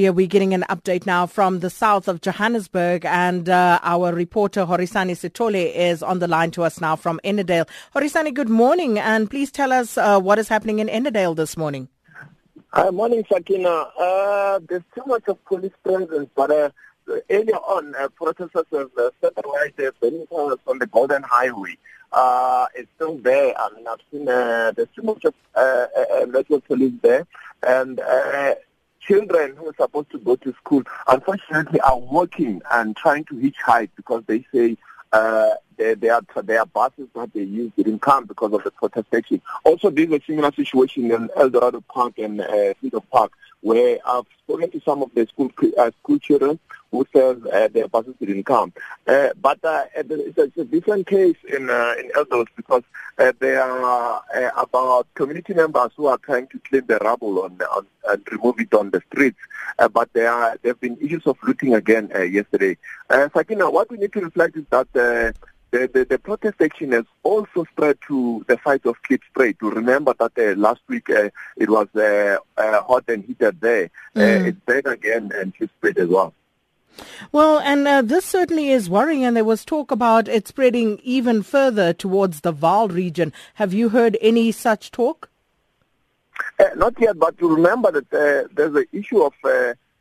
Yeah, we're getting an update now from the south of Johannesburg, and uh, our reporter Horisani Sitole is on the line to us now from Ennerdale. Horisani, good morning, and please tell us uh, what is happening in Ennerdale this morning. Hi, morning, Sakina. Uh, there's too much of police presence, but uh, earlier on, uh, protesters have uh, set alight their burning on the Golden Highway. Uh, it's still there. I mean, I've seen uh, there's too much of uh, uh, local police there, and uh, children who are supposed to go to school, unfortunately, are working and trying to hitchhike because they say uh, their, their, their buses that they use didn't come because of the protestation. Also, there's a similar situation in Eldorado Park and uh, Freedom Park where I've spoken to some of the school uh, school children who says uh, their buses didn't come. Uh, but uh, it's, a, it's, a, different case in uh, in Eldos because uh, there are uh, about community members who are trying to clean the rubble on, on and remove it on the streets. Uh, but there are there have been issues of looting again uh, yesterday. Uh, Sakina, what we need to reflect is that. Uh, the, the, the, protest action has also spread to the site of Klipspruit. To remember that uh, last week uh, it was uh, uh hot and heated there. Uh, mm. it's back again and Klipspruit as well. Well, and uh, this certainly is worrying, and there was talk about it spreading even further towards the Vaal region. Have you heard any such talk? not yet, but you remember that there's an issue of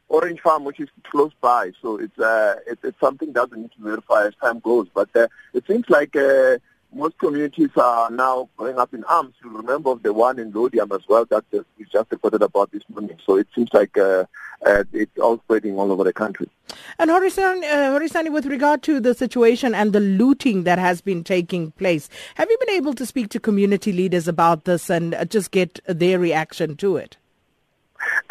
Orange Farm, which is close by. So it's uh, it's, it's something that we need to verify as time goes. But uh, it seems like uh, most communities are now going up in arms. You remember the one in Laudium as well that uh, we just reported about this morning. So it seems like uh, uh, it's all spreading all over the country. And Horisani, uh, with regard to the situation and the looting that has been taking place, have you been able to speak to community leaders about this and uh, just get their reaction to it?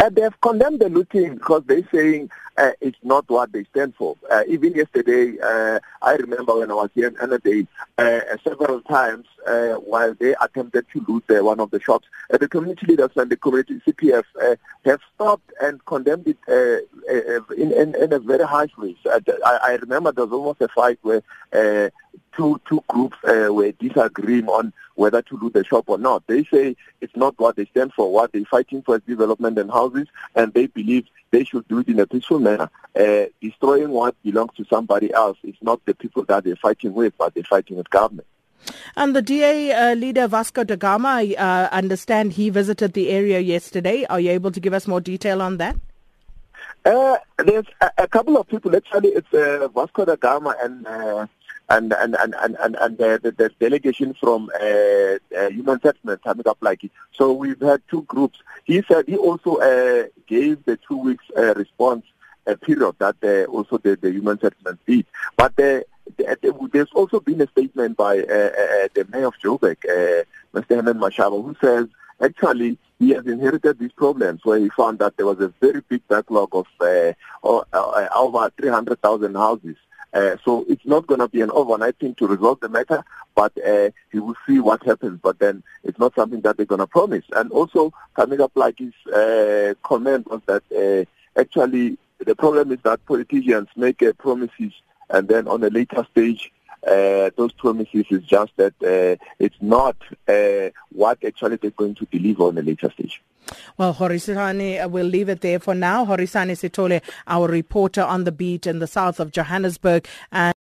Uh, they have condemned the looting because they're saying uh, it's not what they stand for. Uh, even yesterday, uh, I remember when I was here in Ennerdale, uh, several times uh, while they attempted to loot uh, one of the shops, uh, the community leaders and the community CPF have stopped and condemned it in, in, in, a very harsh way. So I, I, remember there was almost a fight where two two groups uh, were disagreeing on whether to loot the shop or not. They say it's not what they stand for. What they're fighting for is development and houses, and they believe they should do it in a peaceful manner. Uh, destroying what belongs to somebody else is not the people that they're fighting with, but they're fighting with government. And the DA uh, leader Vasco da Gama, I uh, understand he visited the area yesterday. Are you able to give us more detail on that? Uh, there's a, a, couple of people. Actually, it's uh, Vasco da Gama and uh, and and and and and, the, the, the, delegation from uh, uh, human settlement like it. So we've had two groups. He said he also uh, gave the two weeks uh, response uh, period that uh, also the, the human settlement did. But the, the, there's also been a statement by uh, uh, the mayor of Joburg, uh, Mr. Herman Mashaba, who says actually he has inherited these problems where he found that there was a very big backlog of uh, uh, over 300,000 houses uh, so it's not going to be an overnight thing to resolve the matter, but uh, he will see what happens. But then it's not something that they're going to promise. And also, like his uh, comment was that uh, actually the problem is that politicians make uh, promises and then on a later stage uh, those promises is just that uh, it's not uh, what actually they're going to deliver on a later stage. Well, Horisani, uh, we'll leave it there for now. Horisani Sitole, our reporter on the beat in the south of Johannesburg. And